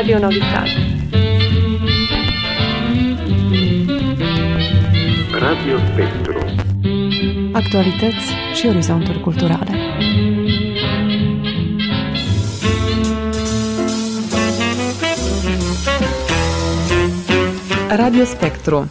Radio Novi Sad. Radio Spectru. Actualități și orizonturi culturale. Radio Spectru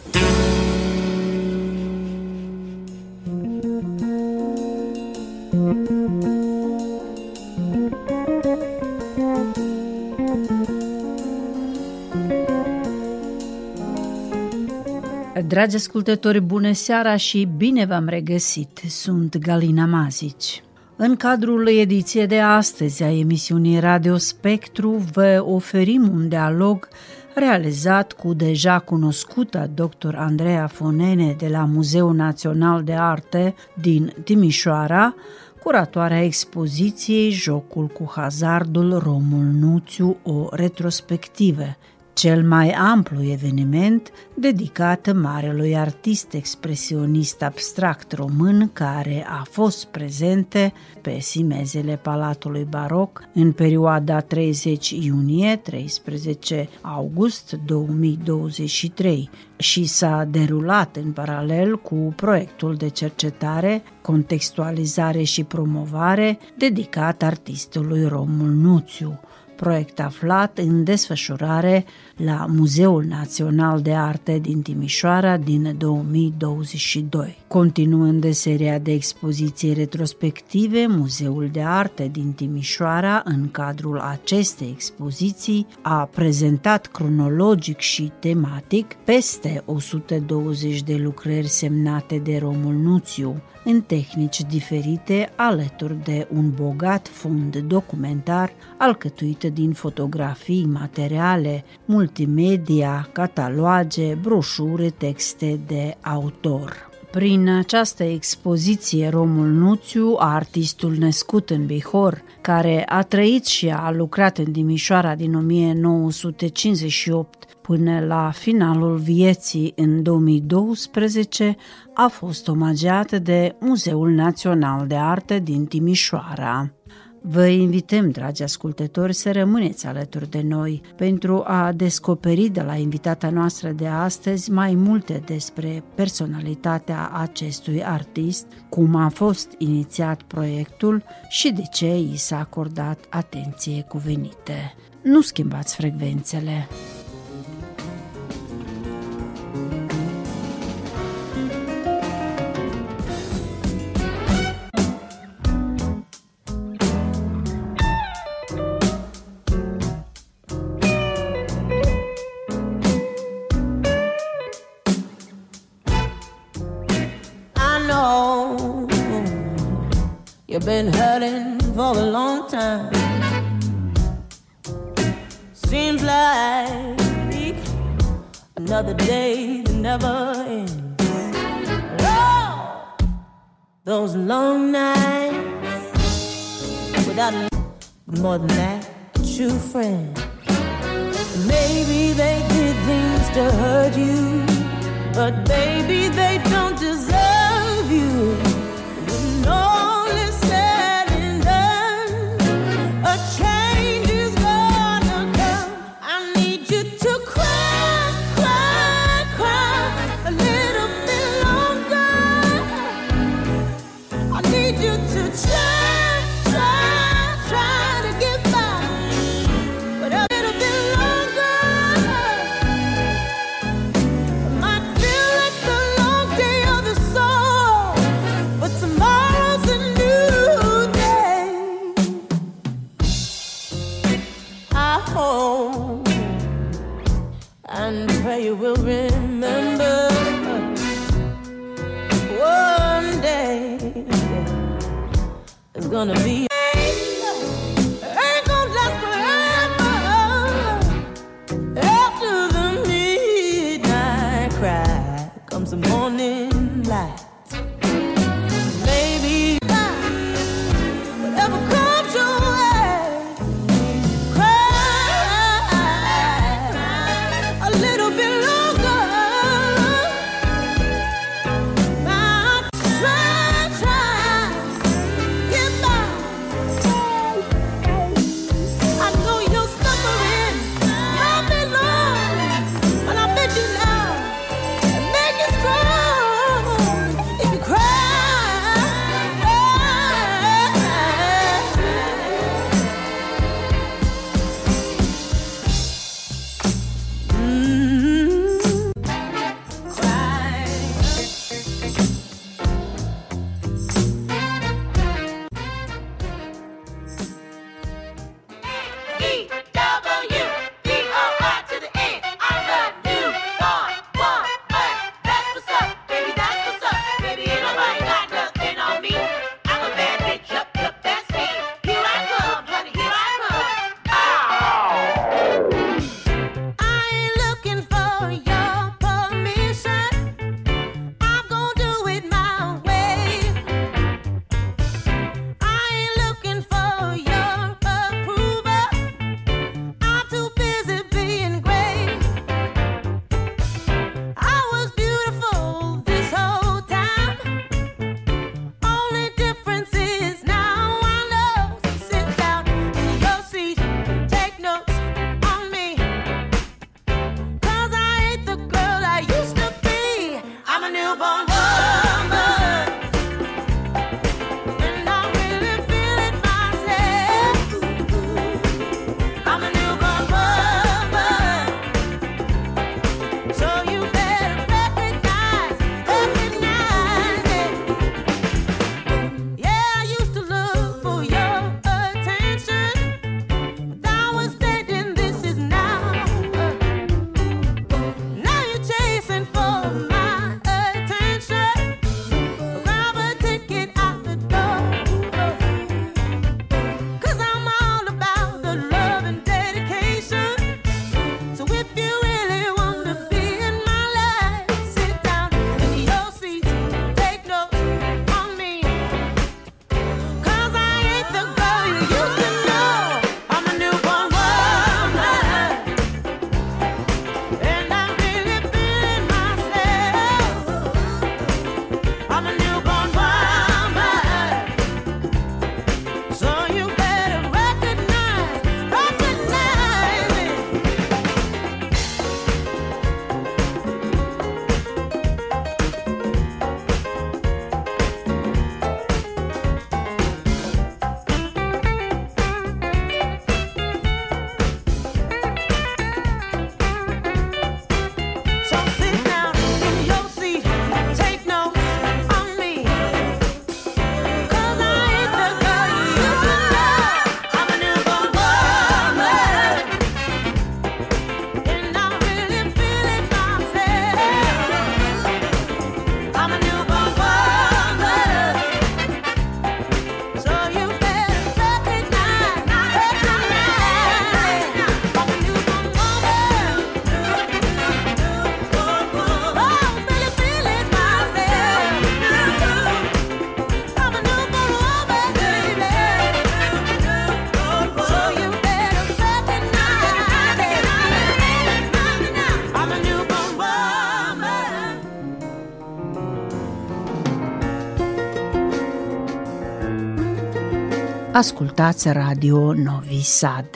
Dragi ascultători, bună seara și bine v-am regăsit! Sunt Galina Mazici. În cadrul ediției de astăzi a emisiunii Radio Spectru vă oferim un dialog realizat cu deja cunoscuta dr. Andreea Fonene de la Muzeul Național de Arte din Timișoara, curatoarea expoziției Jocul cu hazardul Romul Nuțiu, o retrospectivă, cel mai amplu eveniment dedicat marelui artist expresionist abstract român care a fost prezente pe simezele Palatului Baroc în perioada 30 iunie-13 august 2023 și s-a derulat în paralel cu proiectul de cercetare, contextualizare și promovare dedicat artistului Romul Nuțiu, proiect aflat în desfășurare la Muzeul Național de Arte din Timișoara din 2022. Continuând de seria de expoziții retrospective, Muzeul de Arte din Timișoara, în cadrul acestei expoziții, a prezentat cronologic și tematic peste 120 de lucrări semnate de Romul Nuțiu, în tehnici diferite, alături de un bogat fund documentar alcătuit din fotografii, materiale, multimedia, cataloage, broșuri, texte de autor. Prin această expoziție, Romul Nuțiu, artistul născut în Bihor, care a trăit și a lucrat în Dimișoara din 1958 până la finalul vieții în 2012, a fost omagiat de Muzeul Național de Arte din Timișoara. Vă invităm, dragi ascultători, să rămâneți alături de noi pentru a descoperi de la invitata noastră de astăzi mai multe despre personalitatea acestui artist, cum a fost inițiat proiectul și de ce i s-a acordat atenție cuvenite. Nu schimbați frecvențele! Been hurting for a long time. Seems like another day that never ends. Oh, those long nights without more than that, true friend. Maybe they did things to hurt you, but baby, they Ascultați Radio Novi Sad.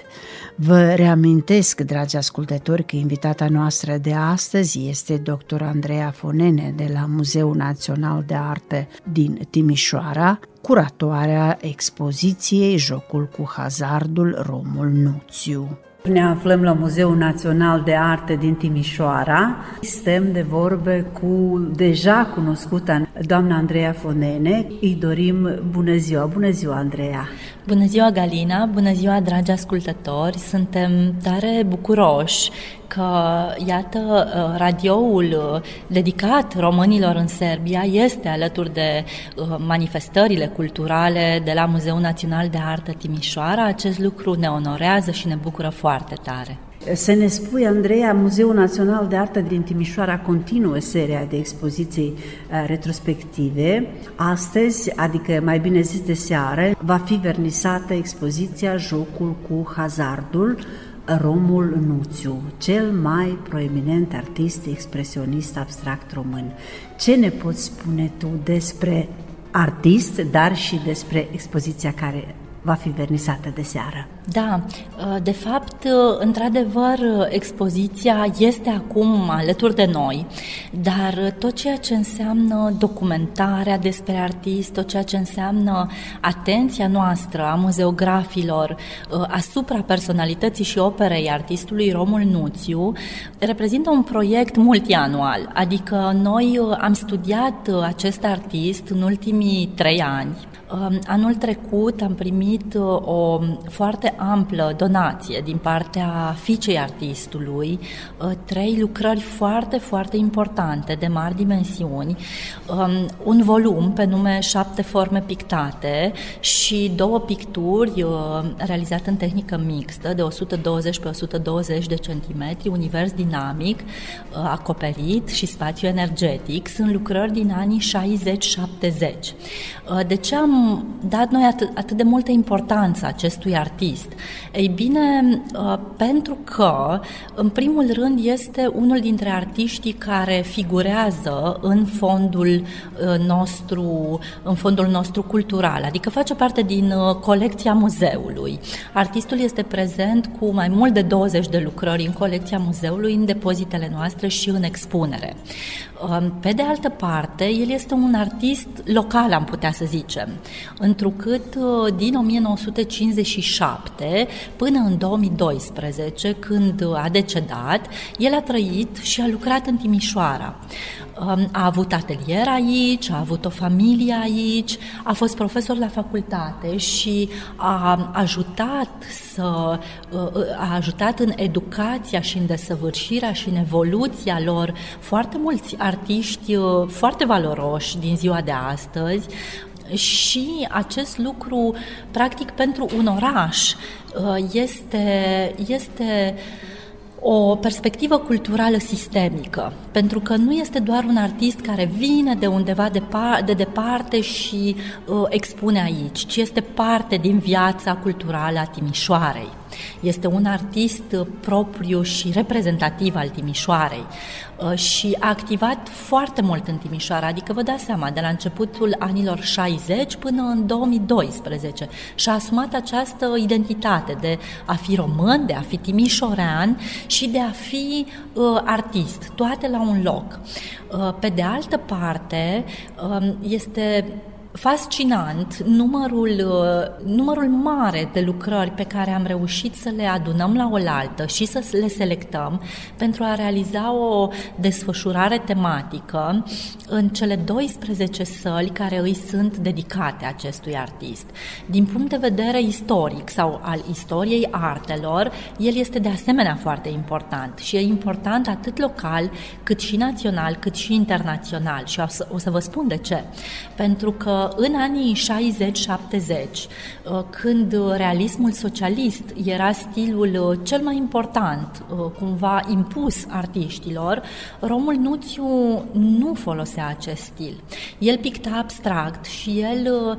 Vă reamintesc, dragi ascultători, că invitata noastră de astăzi este dr. Andreea Fonene de la Muzeul Național de Arte din Timișoara, curatoarea expoziției Jocul cu hazardul Romul Nuțiu. Ne aflăm la Muzeul Național de Arte din Timișoara. Stăm de vorbe cu deja cunoscuta doamna Andreea Fonene. Îi dorim bună ziua. Bună ziua, Andreea! Bună ziua, Galina! Bună ziua, dragi ascultători! Suntem tare bucuroși că, iată, uh, radioul uh, dedicat românilor în Serbia este alături de uh, manifestările culturale de la Muzeul Național de Artă Timișoara. Acest lucru ne onorează și ne bucură foarte tare. Să ne spui, Andreea, Muzeul Național de Artă din Timișoara continuă seria de expoziții retrospective. Astăzi, adică mai bine zis de seară, va fi vernisată expoziția Jocul cu hazardul, Romul Nuțiu, cel mai proeminent artist expresionist abstract român. Ce ne poți spune tu despre artist, dar și despre expoziția care va fi vernisată de seară. Da, uh, de fapt, uh, într-adevăr, uh, expoziția este acum alături de noi, dar tot ceea ce înseamnă documentarea despre artist, tot ceea ce înseamnă atenția noastră a muzeografilor asupra personalității și operei artistului Romul Nuțiu, reprezintă un proiect multianual, adică noi am studiat acest artist în ultimii trei ani, Anul trecut am primit uh, o foarte amplă donație din partea fiicei artistului, uh, trei lucrări foarte, foarte importante, de mari dimensiuni, um, un volum pe nume Șapte forme pictate și două picturi uh, realizate în tehnică mixtă de 120 pe 120 de centimetri, univers dinamic, acoperit și spațiu energetic. Sunt lucrări din anii 60-70. De ce am dat noi atât, atât de multă importanță acestui artist? Ei bine, uh, pentru că, în primul rând, este unul dintre artiștii care figurează în fondul uh, nostru, în fondul nostru cultural, adică face parte din uh, colecția muzeului. Artistul este prezent cu mai mult de 20 de lucrări în colecția muzeului, în depozitele noastre și în expunere. Pe de altă parte, el este un artist local, am putea să zicem, întrucât uh, din 1957 până în 2012, când a decedat, el a trăit și a lucrat în Timișoara. A avut atelier aici, a avut o familie aici, a fost profesor la facultate și a ajutat să uh, a ajutat în educația și în desăvârșirea și în evoluția lor foarte mulți artiști uh, foarte valoroși din ziua de astăzi și acest lucru, practic, pentru un oraș uh, este, este o perspectivă culturală sistemică, pentru că nu este doar un artist care vine de undeva de, de departe și uh, expune aici, ci este parte din viața culturală a Timișoarei. Este un artist propriu și reprezentativ al Timișoarei uh, și a activat foarte mult în Timișoara, adică vă dați seama, de la începutul anilor 60 până în 2012 și a asumat această identitate de a fi român, de a fi timișorean și de a fi uh, artist, toate la un loc. Uh, pe de altă parte, uh, este fascinant numărul, uh, numărul mare de lucrări pe care am reușit să le adunăm la oaltă și să le selectăm pentru a realiza o desfășurare tematică în cele 12 săli care îi sunt dedicate acestui artist. Din punct de vedere istoric sau al istoriei artelor, el este de asemenea foarte important și e important atât local cât și național, cât și internațional și o să, o să vă spun de ce. Pentru că în anii 60-70, uh, când realismul socialist era stilul uh, cel mai important, uh, cumva impus artiștilor, Romul Nuțiu nu folosea acest stil. El picta abstract și el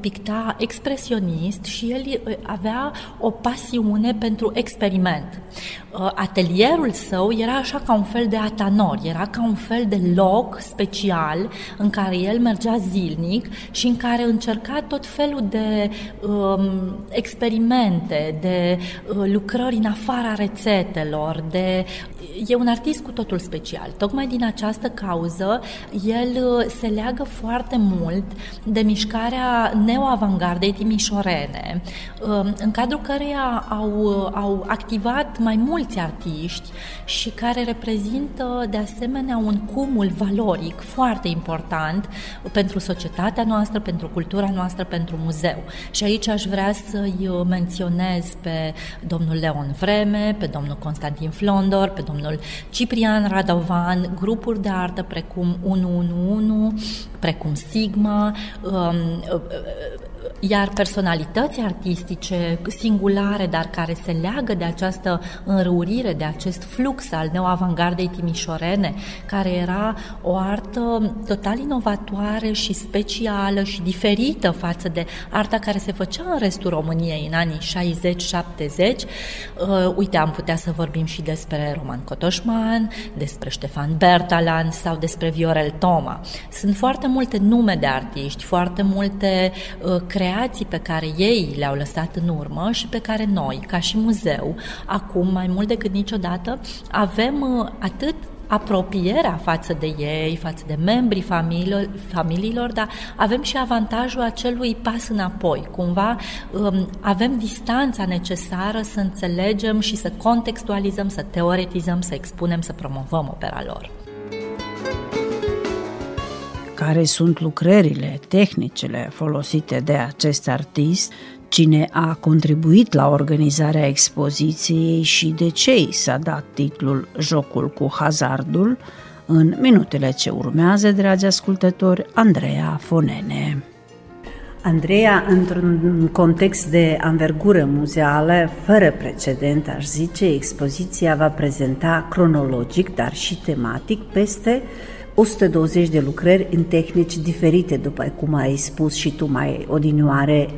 picta expresionist și el avea o pasiune pentru experiment. Atelierul său era așa ca un fel de atanor, era ca un fel de loc special în care el mergea zilnic și în care încerca tot felul de um, experimente, de uh, lucrări în afara rețetelor, de e un artist cu totul special. Tocmai din această cauză, el uh, se leagă foarte mult de mișcarea neo-avangardei timișorene, um, în cadrul căreia au, uh, au activat mai mulți artiști și care reprezintă de asemenea un cumul valoric foarte important pentru societatea noastră, pentru cultura noastră, pentru muzeu. Și aici aș vrea să-i menționez pe domnul Leon Vreme, pe domnul Constantin Flondor, pe domnul Ciprian Radovan, grupuri de artă precum 111, precum Sigma, um, iar personalități artistice singulare, dar care se leagă de această înrăurire, de acest flux al neoavangardei timișorene, care era o artă total inovatoare și specială și diferită față de arta care se făcea în restul României în anii 60-70. Uh, uite, am putea să vorbim și despre Roman Cotoșman, despre Ștefan Bertalan sau despre Viorel Toma. Sunt foarte multe nume de artiști, foarte multe uh, creații pe care ei le-au lăsat în urmă și pe care noi, ca și muzeu, acum mai mult decât niciodată, avem uh, atât apropierea față de ei, față de membrii familiilor, familiilor, dar avem și avantajul acelui pas înapoi. Cumva um, avem distanța necesară să înțelegem și să contextualizăm, să teoretizăm, să expunem, să promovăm opera lor care sunt lucrările, tehnicile folosite de acest artist, cine a contribuit la organizarea expoziției și de ce i s-a dat titlul Jocul cu hazardul, în minutele ce urmează, dragi ascultători, Andreea Fonene. Andreea, într-un context de anvergură muzeală fără precedent, aș zice, expoziția va prezenta cronologic, dar și tematic, peste 120 de lucrări în tehnici diferite, după cum ai spus și tu mai odinioare,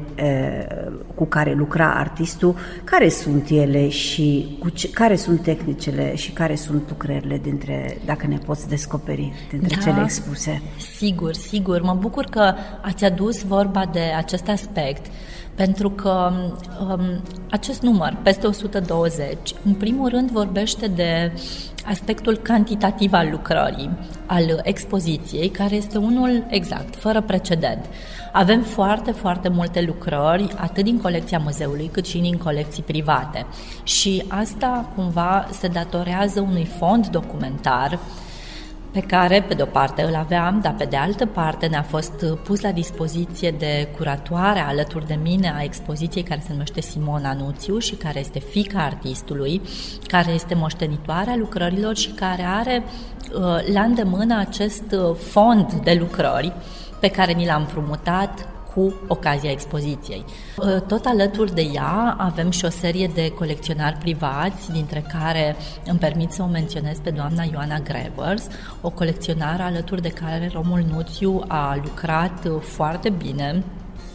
cu care lucra artistul, care sunt ele și cu ce, care sunt tehnicile și care sunt lucrările dintre, dacă ne poți descoperi, dintre da, cele expuse? Sigur, sigur. Mă bucur că ați adus vorba de acest aspect pentru că um, acest număr, peste 120, în primul rând vorbește de aspectul cantitativ al lucrării, al expoziției, care este unul exact, fără precedent. Avem foarte, foarte multe lucrări, atât din colecția muzeului, cât și din colecții private. Și asta cumva se datorează unui fond documentar pe care, pe de o parte, îl aveam, dar pe de altă parte ne-a fost pus la dispoziție de curatoare alături de mine a expoziției care se numește Simona Nuțiu și care este fica artistului, care este moștenitoarea lucrărilor și care are uh, la îndemână acest uh, fond de lucrări pe care ni l-am promutat cu ocazia expoziției. Uh, tot alături de ea avem și o serie de colecționari privați, dintre care îmi permit să o menționez pe doamna Ioana Grevers, o colecționară alături de care Romul Nuțiu a lucrat uh, foarte bine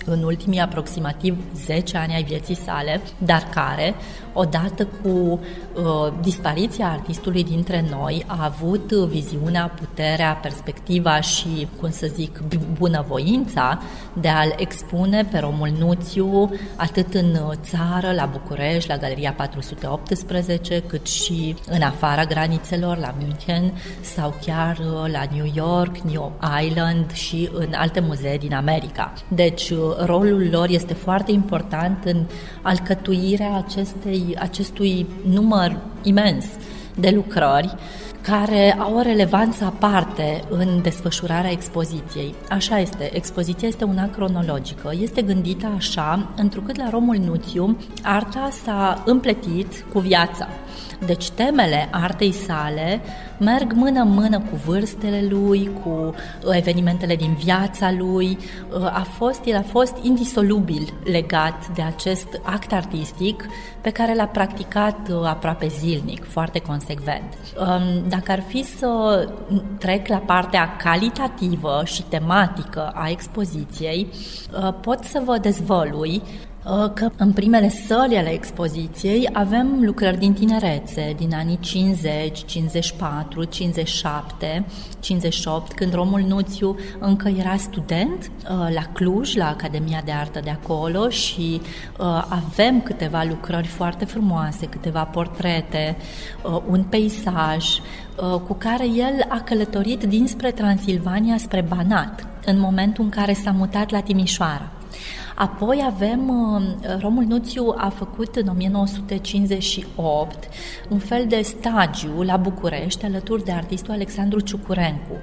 în ultimii aproximativ 10 ani ai vieții sale, dar care, odată cu uh, dispariția artistului dintre noi, a avut viziunea, puterea, perspectiva și, cum să zic, bunăvoința de a-l expune pe Romul Nuțiu atât în țară, la București, la Galeria 418, cât și în afara granițelor, la München sau chiar uh, la New York, New Island și în alte muzee din America. Deci, uh, rolul lor este foarte important în alcătuirea acestei, acestui număr imens de lucrări care au o relevanță aparte în desfășurarea expoziției. Așa este, expoziția este una cronologică, este gândită așa, întrucât la Romul Nuțiu arta s-a împletit cu viața. Deci temele artei sale merg mână-mână cu vârstele lui, cu uh, evenimentele din viața lui. Uh, a fost, el a fost indisolubil legat de acest act artistic pe care l-a practicat uh, aproape zilnic, foarte consecvent. Um, dacă ar fi să trec la partea calitativă și tematică a expoziției, pot să vă dezvălui Uh, că în primele săli ale expoziției avem lucrări din tinerețe, din anii 50, 54, 57, 58, când Romul Nuțiu încă era student uh, la Cluj, la Academia de Artă de acolo și uh, avem câteva lucrări foarte frumoase, câteva portrete, un peisaj cu care el a călătorit dinspre Transilvania spre Banat, în momentul în care s-a mutat la Timișoara. Apoi avem, uh, Romul Nuțiu a făcut în 1958 un fel de stagiu la București alături de artistul Alexandru Ciucurencu.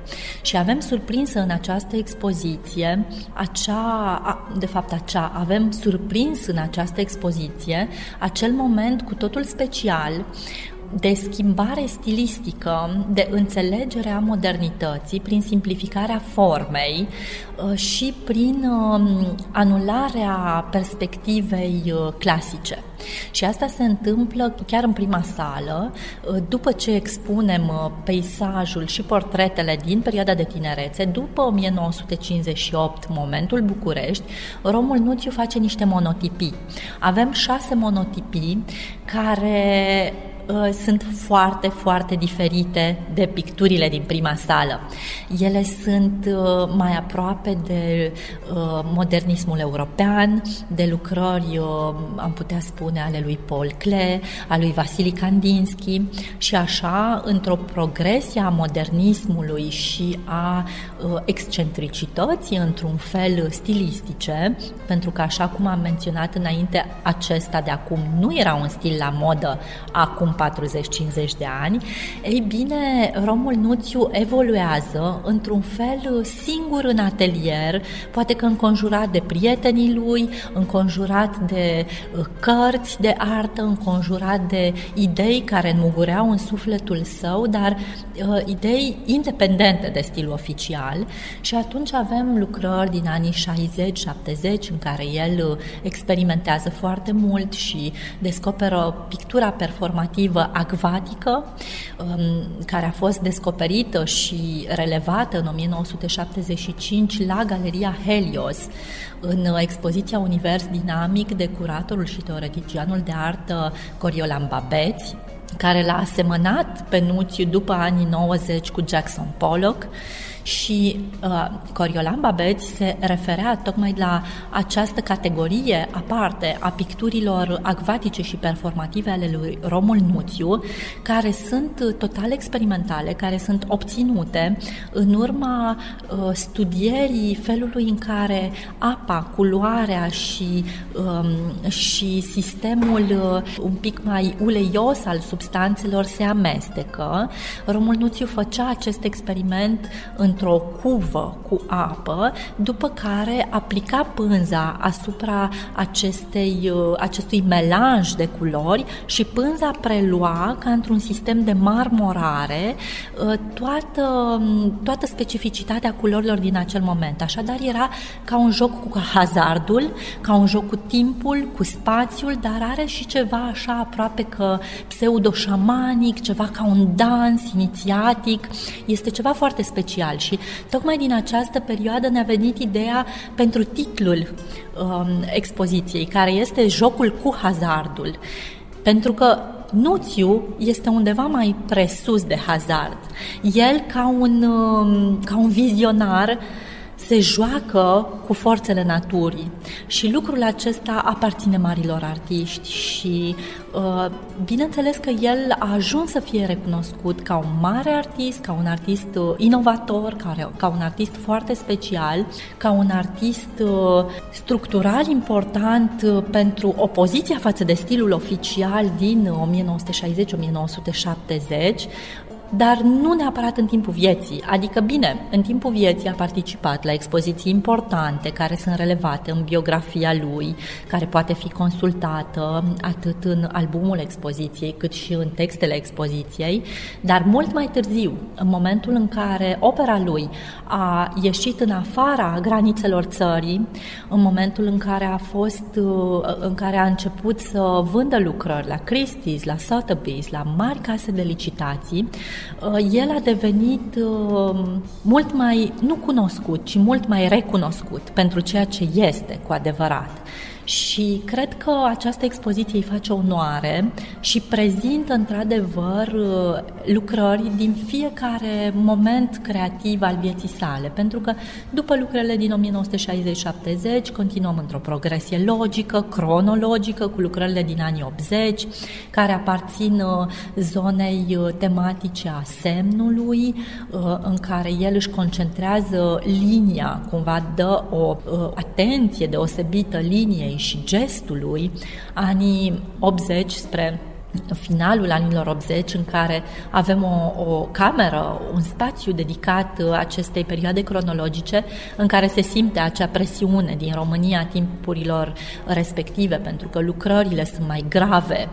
Și avem surprinsă în această expoziție acea, de fapt acea, avem surprins în această expoziție acel moment cu totul special de schimbare stilistică, de înțelegere a modernității prin simplificarea formei uh, și prin um, anularea perspectivei uh, clasice. Și asta se întâmplă chiar în prima sală, uh, după ce expunem peisajul și portretele din perioada de tinerețe, după 1958, momentul București, Romul Nuțiu face niște monotipii. Avem șase monotipii care Uh, sunt foarte, foarte diferite de picturile din prima sală. Ele sunt uh, mai aproape de uh, modernismul european, de lucrări, am putea spune, ale lui Paul Klee, a lui Vasili Kandinsky și așa, într-o progresie a modernismului și a excentricității, într-un fel stilistice, pentru că, așa cum am menționat înainte, acesta de acum nu era un stil la modă acum 40-50 de ani, ei bine, Romul Nuțiu evoluează într-un fel singur în atelier, poate că înconjurat de prietenii lui, înconjurat de uh, cărți de artă, înconjurat de idei care înmugureau în sufletul său, dar uh, idei independente de stil oficial. Și atunci avem lucrări din anii 60-70 în care el uh, experimentează foarte mult și descoperă pictura performativă perspectivă acvatică, um, care a fost descoperită și relevată în 1975 la Galeria Helios, în expoziția Univers Dinamic de curatorul și teoreticianul de artă Coriolan Babeți, care l-a asemănat pe Nuțiu după anii 90 cu Jackson Pollock și uh, Coriolan Babeț se referea tocmai la această categorie aparte a picturilor acvatice și performative ale lui Romul Nuțiu, care sunt total experimentale, care sunt obținute în urma uh, studierii felului în care apa, culoarea și, um, și sistemul uh, un pic mai uleios al substanțelor se amestecă. Romul Nuțiu făcea acest experiment în într-o cuvă cu apă, după care aplica pânza asupra acestei, uh, acestui melanj de culori și pânza prelua ca într-un sistem de marmorare uh, toată, um, toată specificitatea culorilor din acel moment. Așadar era ca un joc cu hazardul, ca un joc cu timpul, cu spațiul, dar are și ceva așa aproape că pseudo-șamanic, ceva ca un dans inițiatic. Este ceva foarte special și tocmai din această perioadă ne-a venit ideea pentru titlul um, expoziției, care este Jocul cu hazardul. Pentru că Nuțiu este undeva mai presus de hazard. El, ca un, um, ca un vizionar, uh, se joacă cu forțele naturii. Și lucrul acesta aparține marilor artiști și uh, bineînțeles că el a ajuns să fie recunoscut ca un mare artist, ca un artist uh, inovator, ca, ca un artist foarte special, ca un artist uh, structural important pentru opoziția față de stilul oficial din 1960-1970, dar nu neapărat în timpul vieții. Adică, bine, în timpul vieții a participat la expoziții importante care sunt relevate în biografia lui, care poate fi consultată atât în albumul expoziției cât și în textele expoziției, dar mult mai târziu, în momentul în care opera lui a ieșit în afara granițelor țării, în momentul în care a fost, în care a început să vândă lucrări la Christie's, la Sotheby's, la mari case de licitații, Uh, el a devenit uh, mult mai, nu cunoscut, ci mult mai recunoscut pentru ceea ce este cu adevărat. Și cred că această expoziție îi face onoare și prezintă într-adevăr lucrări din fiecare moment creativ al vieții sale, pentru că după lucrările din 1960-70 continuăm într-o progresie logică, cronologică, cu lucrările din anii 80, care aparțin zonei tematice a semnului, în care el își concentrează linia, cumva dă o atenție deosebită liniei și gestului, anii 80 spre finalul anilor 80 în care avem o, o cameră, un spațiu dedicat acestei perioade cronologice în care se simte acea presiune din România a timpurilor respective pentru că lucrările sunt mai grave,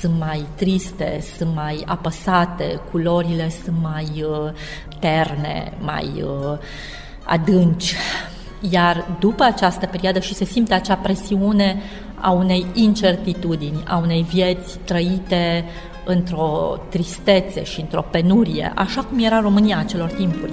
sunt mai triste, sunt mai apăsate, culorile sunt mai uh, terne, mai uh, adânci. Iar după această perioadă și se simte acea presiune a unei incertitudini, a unei vieți trăite într-o tristețe și într-o penurie, așa cum era România acelor timpuri.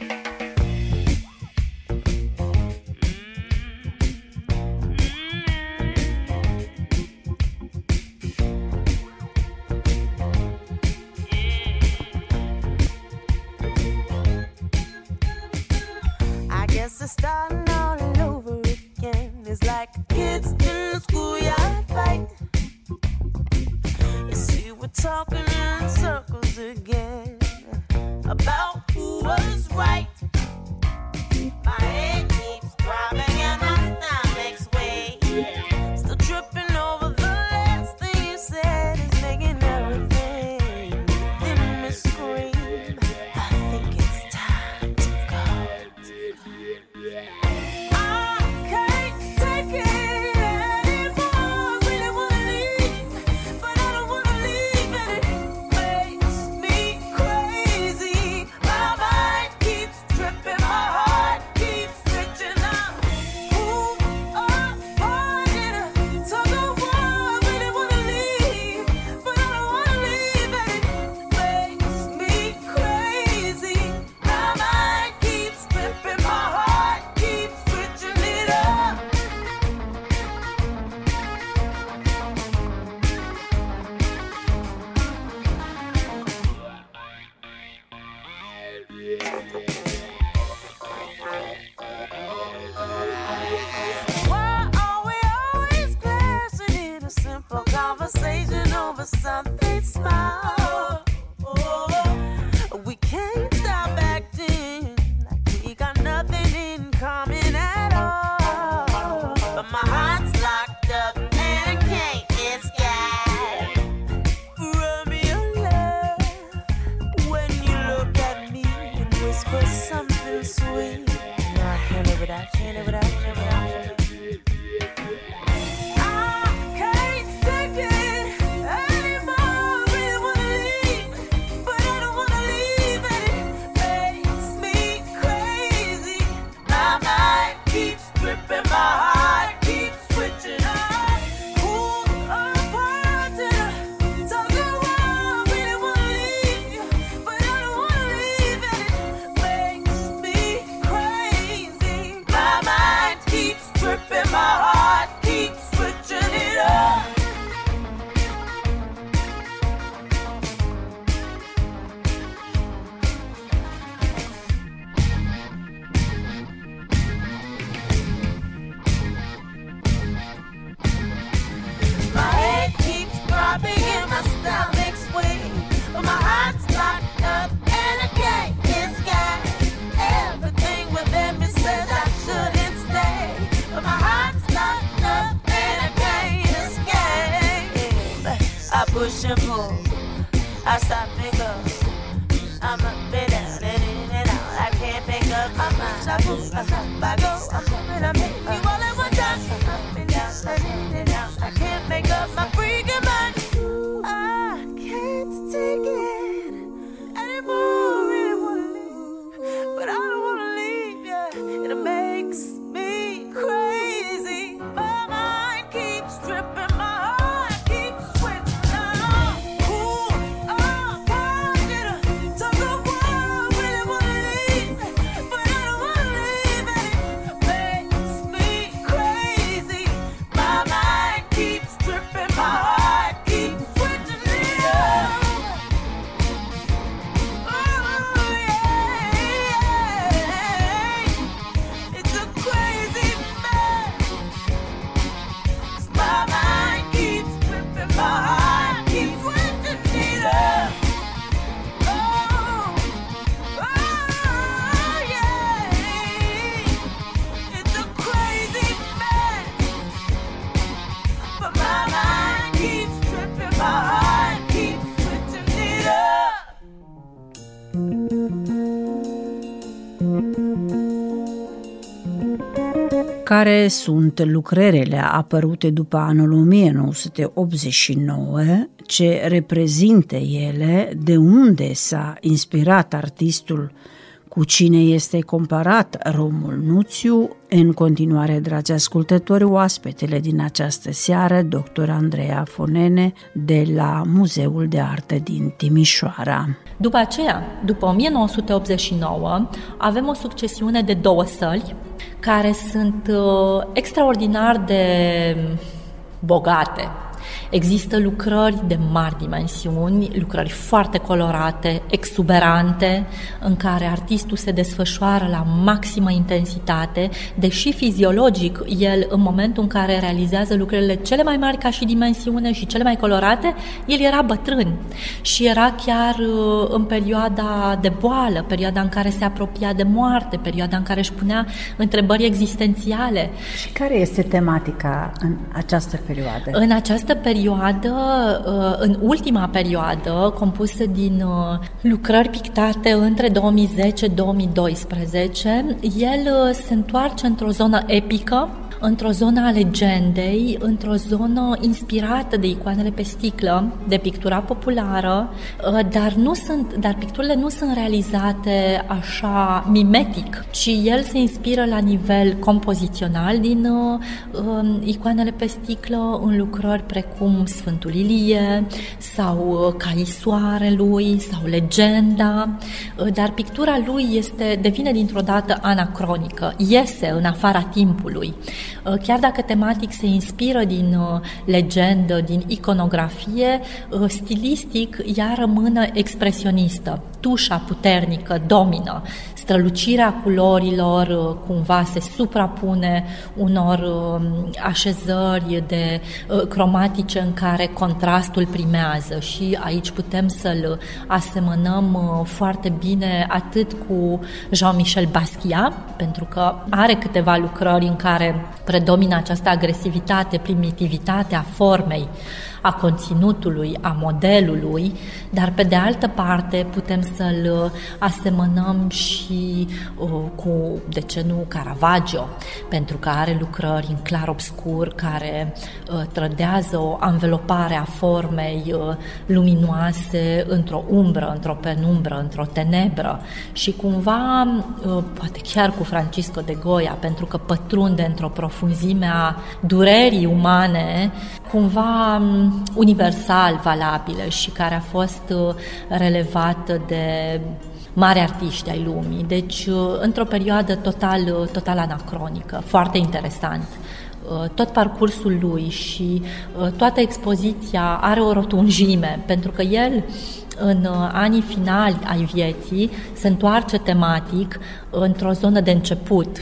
I stop bigger. I'm up and down and in and out. I can't make up my mind. I go. I stop, I I and I make you all at one time. Up and down and in and out. I can't make up my care sunt lucrările apărute după anul 1989, ce reprezintă ele, de unde s-a inspirat artistul cu cine este comparat Romul Nuțiu? În continuare, dragi ascultători, oaspetele din această seară, dr. Andreea Fonene, de la Muzeul de Arte din Timișoara. După aceea, după 1989, avem o succesiune de două săli care sunt uh, extraordinar de bogate Există lucrări de mari dimensiuni, lucrări foarte colorate, exuberante, în care artistul se desfășoară la maximă intensitate, deși fiziologic el, în momentul în care realizează lucrările cele mai mari ca și dimensiune și cele mai colorate, el era bătrân și era chiar uh, în perioada de boală, perioada în care se apropia de moarte, perioada în care își punea întrebări existențiale. Și care este tematica în această perioadă? În această perioadă perioadă, uh, în ultima perioadă, compusă din uh, lucrări pictate între 2010-2012, el uh, se întoarce într-o zonă epică, într-o zonă a legendei, într-o zonă inspirată de icoanele pe sticlă, de pictura populară, uh, dar, nu sunt, dar picturile nu sunt realizate așa mimetic, ci el se inspiră la nivel compozițional din uh, um, icoanele pe sticlă în lucrări precum Sfântul Ilie sau uh, Caii Soarelui sau Legenda, uh, dar pictura lui este devine dintr-o dată anacronică, iese în afara timpului. Uh, chiar dacă tematic se inspiră din uh, legendă, din iconografie, uh, stilistic ea rămâne expresionistă. Tușa puternică domină, strălucirea culorilor cumva se suprapune unor așezări de cromatice în care contrastul primează și aici putem să-l asemănăm foarte bine atât cu Jean-Michel Basquiat, pentru că are câteva lucrări în care predomină această agresivitate, primitivitate a formei, a conținutului, a modelului, dar pe de altă parte putem să-l uh, asemănăm și uh, cu, de ce nu, Caravaggio, pentru că are lucrări în clar-obscur care uh, trădează o anvelopare a formei uh, luminoase într-o umbră, într-o penumbră, într-o tenebră și cumva, uh, poate chiar cu Francisco de Goya, pentru că pătrunde într-o profunzime a durerii umane, cumva um, universal valabilă și care a fost uh, relevată de mari artiști ai lumii. Deci, uh, într-o perioadă total, uh, total anacronică, foarte interesant tot parcursul lui și toată expoziția are o rotunjime, pentru că el în anii finali ai vieții se întoarce tematic într-o zonă de început,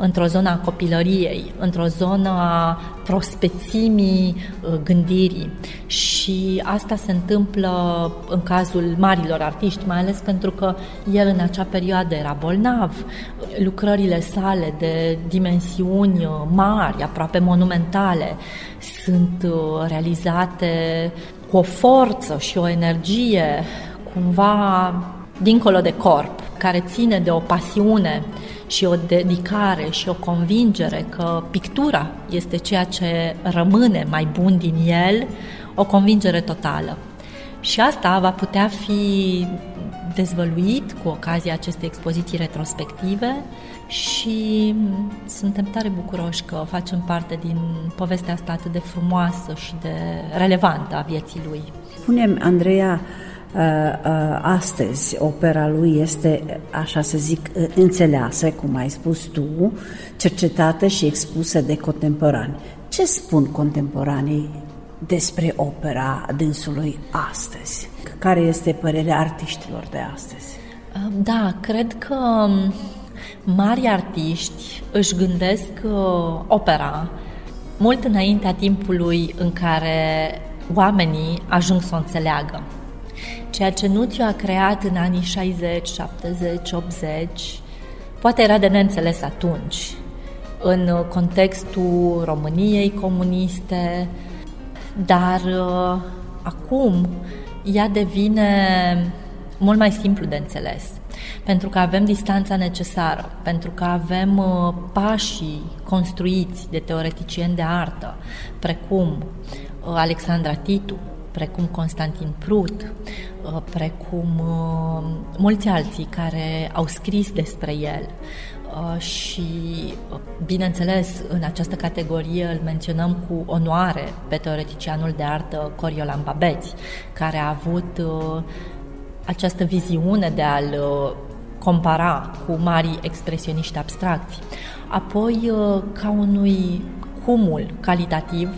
într-o zonă a copilăriei, într-o zonă a prospețimii uh, gândirii. Și asta se întâmplă în cazul marilor artiști, mai ales pentru că el în acea perioadă era bolnav. Lucrările sale de dimensiuni uh, mari, aproape monumentale, sunt uh, realizate cu o forță și o energie cumva dincolo de corp, care ține de o pasiune și o dedicare și o convingere că pictura este ceea ce rămâne mai bun din el, o convingere totală. Și asta va putea fi dezvăluit cu ocazia acestei expoziții retrospective și suntem tare bucuroși că facem parte din povestea asta atât de frumoasă și de relevantă a vieții lui. Spunem, Andreea, Uh, uh, astăzi opera lui este, așa să zic, uh, înțeleasă, cum ai spus tu, cercetată și expusă de contemporani. Ce spun contemporanii despre opera dânsului astăzi? Care este părerea artiștilor de astăzi? Da, cred că um, mari artiști își gândesc opera mult înaintea timpului în care oamenii ajung să o înțeleagă. Ceea ce Nuțiu a creat în anii 60, 70, 80, poate era de neînțeles atunci, în contextul României comuniste, dar uh, acum ea devine mult mai simplu de înțeles, pentru că avem distanța necesară, pentru că avem uh, pașii construiți de teoreticieni de artă, precum uh, Alexandra Titu, precum Constantin Prut, precum mulți alții care au scris despre el. Și, bineînțeles, în această categorie îl menționăm cu onoare pe teoreticianul de artă Coriolan Babeți, care a avut această viziune de a-l compara cu mari expresioniști abstracți. Apoi, ca unui cumul calitativ,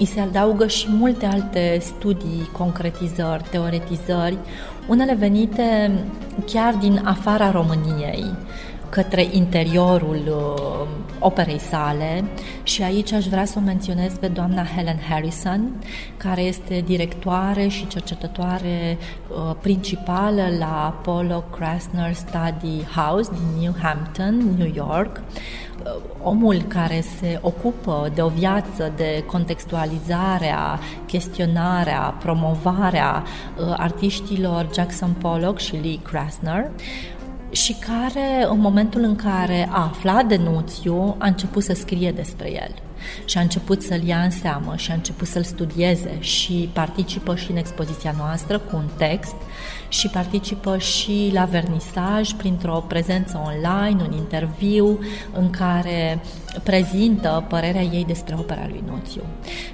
îi se adaugă și multe alte studii, concretizări, teoretizări, unele venite chiar din afara României, către interiorul uh, operei sale. Și aici aș vrea să o menționez pe doamna Helen Harrison, care este directoare și cercetătoare uh, principală la Apollo Krasner Study House din New Hampton, New York, uh, omul care se ocupă de o viață de contextualizarea, chestionarea, promovarea uh, artiștilor Jackson Pollock și Lee Krasner și care, în momentul în care a aflat de Nuțiu, a început să scrie despre el și a început să-l ia în seamă și a început să-l studieze și participă și în expoziția noastră cu un text și participă și la vernisaj printr-o prezență online, un interviu în care prezintă părerea ei despre opera lui Nuțiu.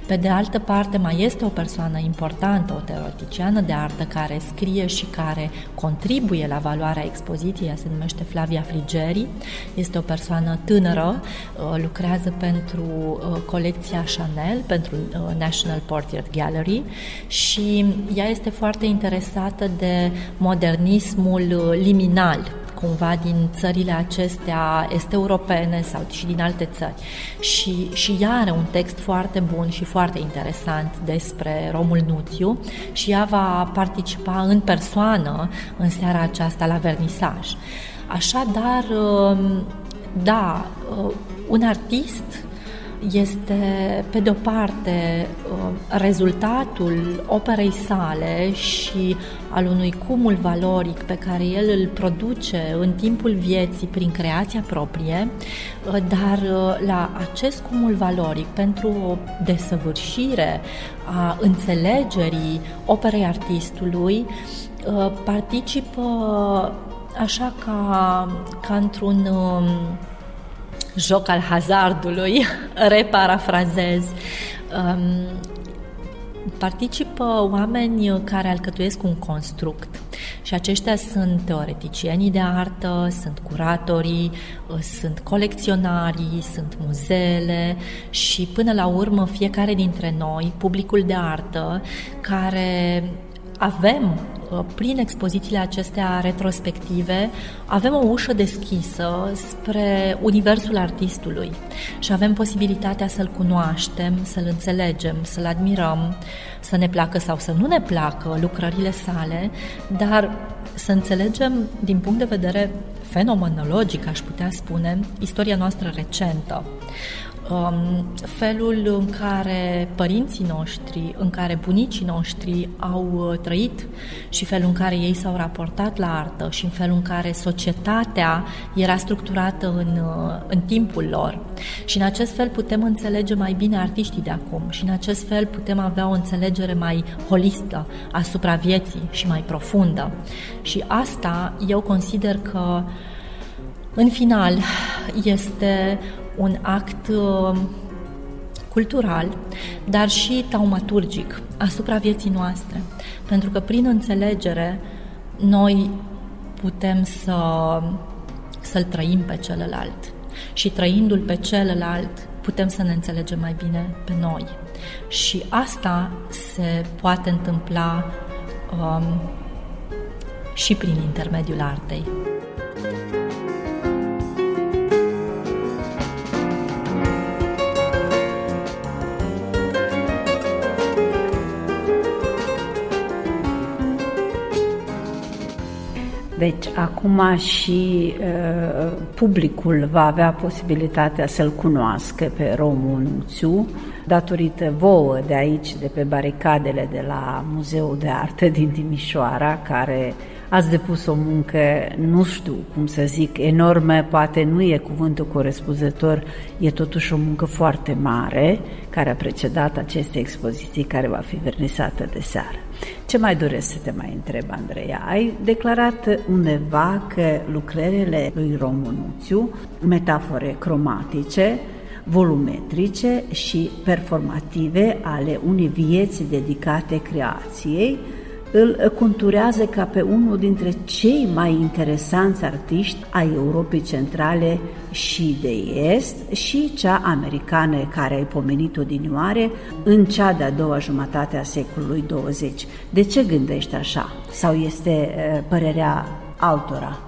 Pe de altă parte, mai este o persoană importantă, o teoreticiană de artă care scrie și care contribuie la valoarea expoziției, ea se numește Flavia Frigeri, este o persoană tânără, uh, lucrează pentru uh, colecția Chanel, pentru uh, National Portrait Gallery și ea este foarte interesată de modernismul liminal, cumva din țările acestea est-europene sau și din alte țări. Și, și ea are un text foarte bun și foarte interesant despre Romul Nuțiu și ea va participa în persoană în seara aceasta la vernisaj. Așadar, um, da, uh, un artist este, pe de-o parte, uh, rezultatul operei sale și al unui cumul valoric pe care el îl produce în timpul vieții prin creația proprie, uh, dar uh, la acest cumul valoric, pentru o desăvârșire a înțelegerii operei artistului, participă așa ca, ca într-un um, joc al hazardului, reparafrazez. Um, participă oameni care alcătuiesc un construct și aceștia sunt teoreticienii de artă, sunt curatorii, sunt colecționarii, sunt muzeele și până la urmă fiecare dintre noi, publicul de artă, care avem Uh, prin expozițiile acestea retrospective, avem o ușă deschisă spre universul artistului și avem posibilitatea să-l cunoaștem, să-l înțelegem, să-l admirăm, să ne placă sau să nu ne placă lucrările sale, dar să înțelegem din punct de vedere fenomenologic, aș putea spune, istoria noastră recentă. um, felul în care părinții noștri, în care bunicii noștri au uh, trăit și felul în care ei s-au raportat la artă și în felul în care societatea era structurată în, uh, în timpul lor. Și în acest fel putem înțelege mai bine artiștii de acum și în acest fel putem avea o înțelegere mai holistă asupra vieții și mai profundă. Și asta eu consider că în final este un act uh, cultural, dar și taumaturgic asupra vieții noastre. Pentru că prin înțelegere noi putem să, să-l trăim pe celălalt. Și trăindu-l pe celălalt, putem să ne înțelegem mai bine pe noi. Și asta se poate întâmpla um, și prin intermediul artei. Deci, acum și uh, publicul va avea posibilitatea să-l cunoască pe Romul Nuțiu, datorită vouă de aici, de pe baricadele de la Muzeul de Artă din Timișoara, care ați depus o muncă, nu știu cum să zic, enormă, poate nu e cuvântul corespunzător, e totuși o muncă foarte mare care a precedat aceste expoziții care va fi vernisată de seară. Ce mai doresc să te mai întreb, Andreea? Ai declarat undeva că lucrările lui Romunuțiu, metafore cromatice, volumetrice și performative ale unei vieți dedicate creației, îl conturează ca pe unul dintre cei mai interesanți artiști ai Europei Centrale și de Est și cea americană care ai pomenit-o dinioare în cea de-a doua jumătate a secolului 20. De ce gândești așa? Sau este părerea altora?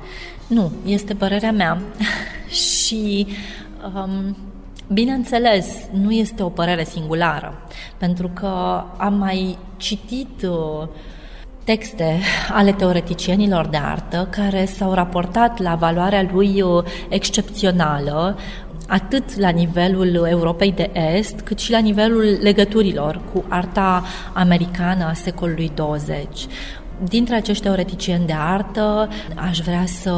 Nu, este părerea mea și um, Bineînțeles, nu este o părere singulară, pentru că am mai citit uh, texte ale teoreticienilor de artă care s-au raportat la valoarea lui uh, excepțională atât la nivelul Europei de Est, cât și la nivelul legăturilor cu arta americană a secolului 20 dintre acești teoreticieni de artă, aș vrea să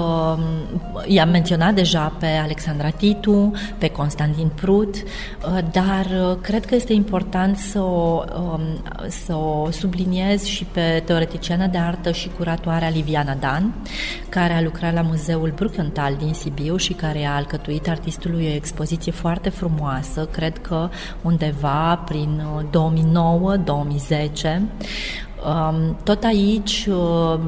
i-am menționat deja pe Alexandra Titu, pe Constantin Prut, dar cred că este important să o, um, să o subliniez și pe teoreticiana de artă și curatoarea Liviana Dan, care a lucrat la Muzeul Bruckenthal din Sibiu și care a alcătuit artistului o expoziție foarte frumoasă, cred că undeva prin 2009-2010, Um, tot aici uh,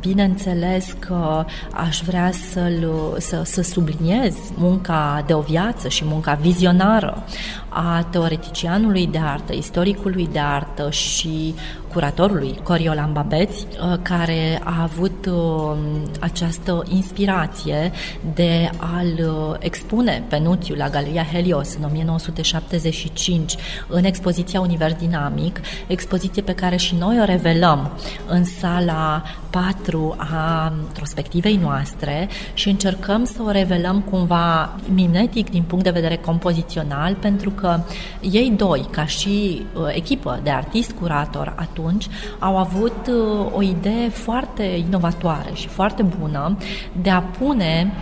Bineînțeles că aș vrea să-l, să, să subliniez munca de o viață și munca vizionară a teoreticianului de artă, istoricului de artă și curatorului Coriolan Babeți, uh, care a avut uh, această inspirație de a-l uh, expune pe Nuțiu la Galeria Helios în 1975 în expoziția Univers Dinamic, expoziție pe care și noi o revelăm în sala 4 a prospectivei noastre și încercăm să o revelăm cumva mimetic din punct de vedere compozițional, pentru că ei doi, ca și echipă de artist-curator atunci, au avut uh, o idee foarte inovatoare și foarte bună de a pune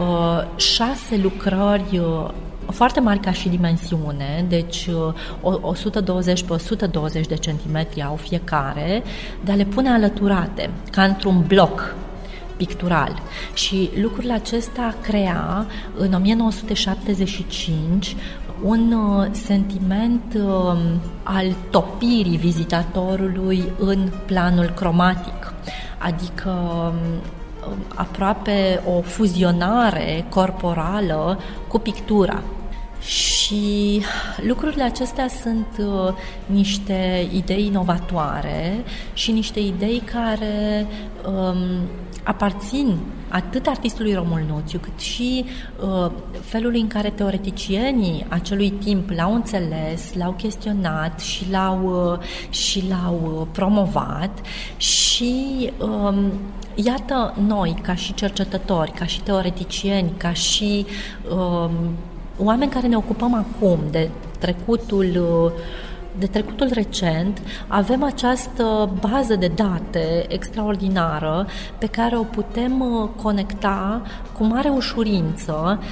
uh, șase lucrări uh, foarte mari ca și dimensiune, deci 120 pe 120 de centimetri au fiecare, de a le pune alăturate, ca într-un bloc pictural. Și lucrul acesta crea în 1975 un uh, sentiment um, al topirii vizitatorului în planul cromatic, adică um, aproape o fuzionare corporală cu pictura. Și lucrurile acestea sunt uh, niște idei inovatoare și niște idei care um, aparțin atât artistului Romul Nuțiu, cât și uh, felul în care teoreticienii acelui timp l-au înțeles, l-au chestionat și l-au, uh, și l-au uh, promovat. Și uh, iată noi, ca și cercetători, ca și teoreticieni, ca și uh, oameni care ne ocupăm acum de trecutul uh, de trecutul recent, avem această bază de date extraordinară pe care o putem uh, conecta cu mare ușurință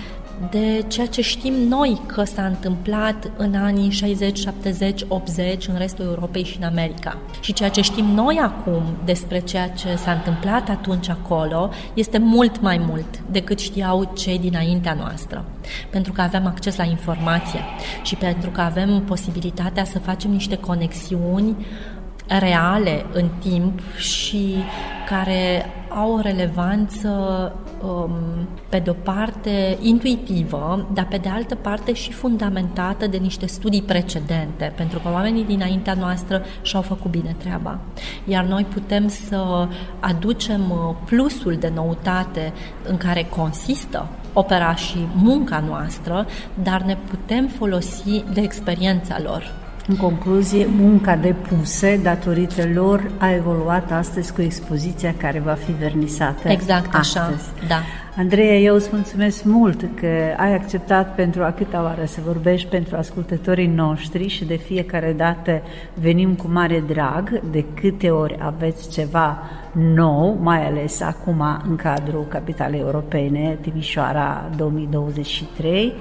de ceea ce știm noi că s-a întâmplat în anii 60, 70, 80 în restul Europei și în America. Și ceea ce știm noi acum despre ceea ce s-a întâmplat atunci acolo este mult mai mult decât știau cei dinaintea noastră. Pentru că avem acces la informație și pentru că avem posibilitatea să facem niște conexiuni reale în timp și care au o relevanță um, pe de o parte intuitivă, dar pe de altă parte și fundamentată de niște studii precedente, pentru că oamenii dinaintea noastră și-au făcut bine treaba. Iar noi putem să aducem uh, plusul de noutate în care consistă opera și munca noastră, dar ne putem folosi de experiența lor În concluzie, munca depuse datorită lor a evoluat astăzi cu expoziția care va fi vernisată Exact așa, astăzi. da. Andreea, eu îți mulțumesc mult că ai acceptat pentru a câta oară să vorbești pentru ascultătorii noștri și de fiecare dată venim cu mare drag de câte ori aveți ceva nou, mai ales acum în cadrul Capitalei Europene, Timișoara 2023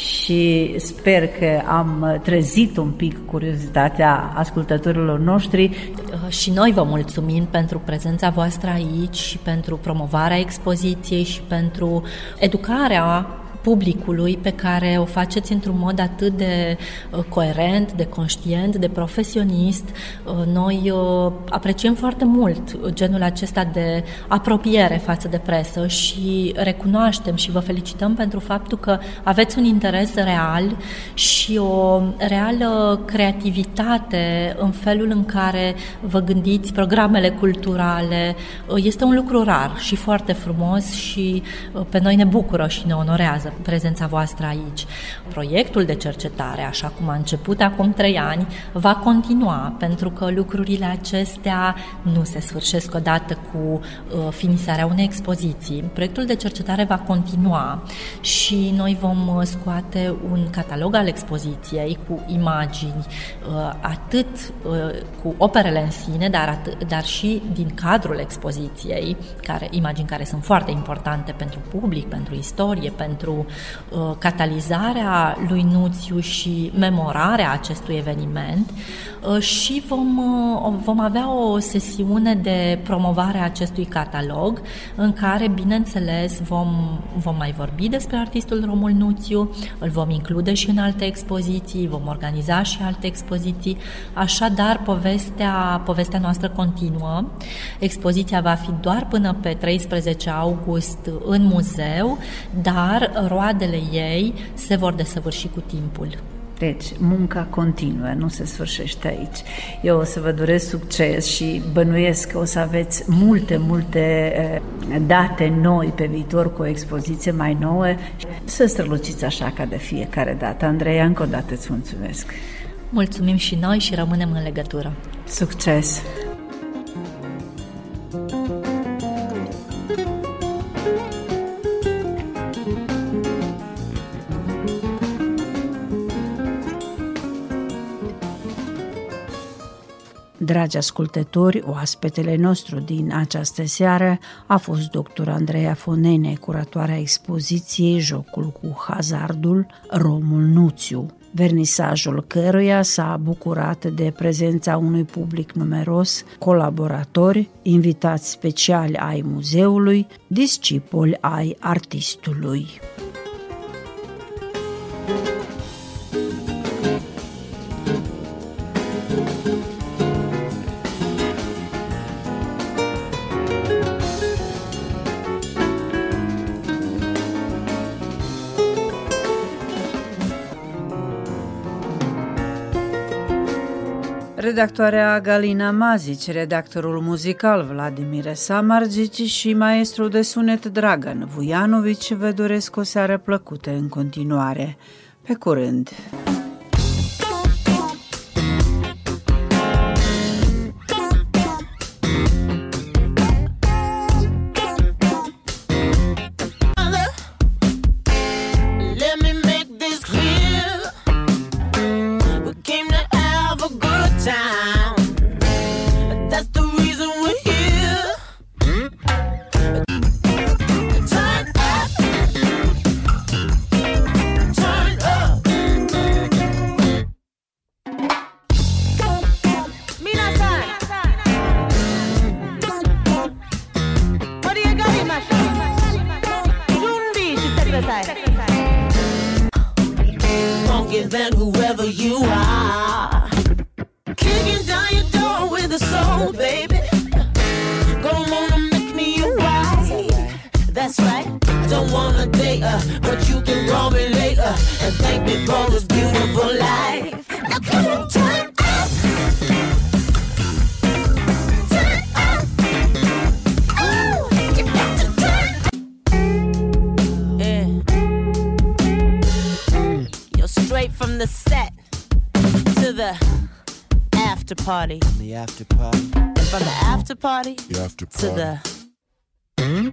și sper că am trezit un pic curiozitatea ascultătorilor noștri. Uh, și noi vă mulțumim pentru prezența voastră aici și pentru promovarea expoziției și pentru educarea publicului pe care o faceți într-un mod atât de uh, coerent, de conștient, de profesionist. Uh, noi uh, apreciem foarte mult genul acesta de apropiere față de presă și recunoaștem și vă felicităm pentru faptul că aveți un interes real și o reală creativitate în felul în care vă gândiți programele culturale. Este un lucru rar și foarte frumos și pe noi ne bucură și ne onorează prezența voastră aici. Proiectul de cercetare, așa cum a început acum trei ani, va continua, pentru că lucrurile acestea nu se sfârșesc odată cu uh, finisarea unei expoziții. Proiectul de cercetare va continua și noi vom uh, scoate un catalog al expoziției cu imagini, uh, atât uh, cu operele în sine, dar, atât, dar și din cadrul expoziției, care, imagini care sunt foarte importante pentru public, pentru istorie, pentru uh, catalizarea lui Nuțiu și memorarea acestui eveniment. uh, și vom, uh, vom avea o sesiune de promovare a acestui catalog în care, bineînțeles, vom, vom mai vorbi despre artistul Romul Nuțiu, îl vom include și în alte expoziții, vom organiza și alte expoziții, așadar povestea, povestea noastră continuă. Expoziția va fi doar până pe 13 august în muzeu, dar roadele ei se vor desăvârși cu timpul. Deci, munca continuă, nu se sfârșește aici. Eu o să vă doresc succes și bănuiesc că o să aveți multe, multe eh, date noi pe viitor cu o expoziție mai nouă. Să străluciți așa ca de fiecare dată. Andreea, încă o dată îți mulțumesc. Mulțumim și noi și rămânem în legătură. Succes! Dragi ascultători, oaspetele nostru din această seară a fost dr. Andreea Fonene, curatoarea expoziției Jocul cu hazardul Romul Nuțiu, vernisajul căruia s-a bucurat de prezența unui public numeros, colaboratori, invitați speciali ai muzeului, discipoli ai artistului. Redactoarea Galina Mazici, redactorul muzical Vladimir Samargici și maestru de sunet Dragan Vujanovici vă doresc o seară plăcută în continuare. Pe curând! that's right. Don't wanna date her, but you can call me later and thank me for this beautiful life. Now come on, turn up. Turn up. Oh, you got turn. Yeah. You're straight from the set to the after party. From the after party. And from the after party, the after party. to the. Mm?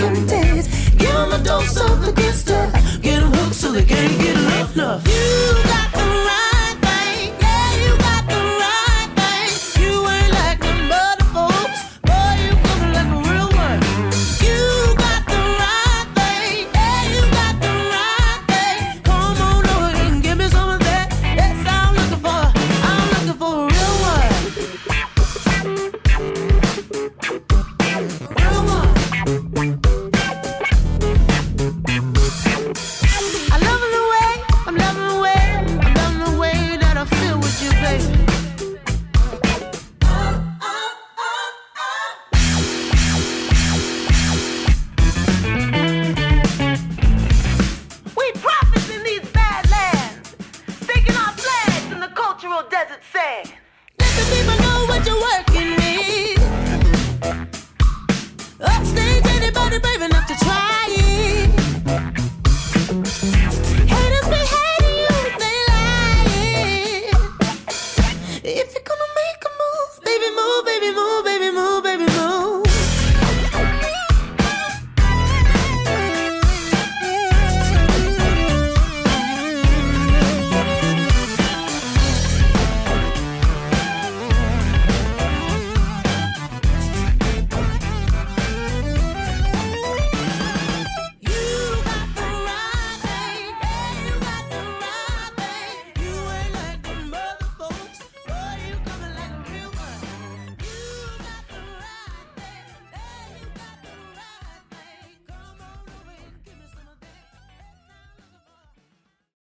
Don't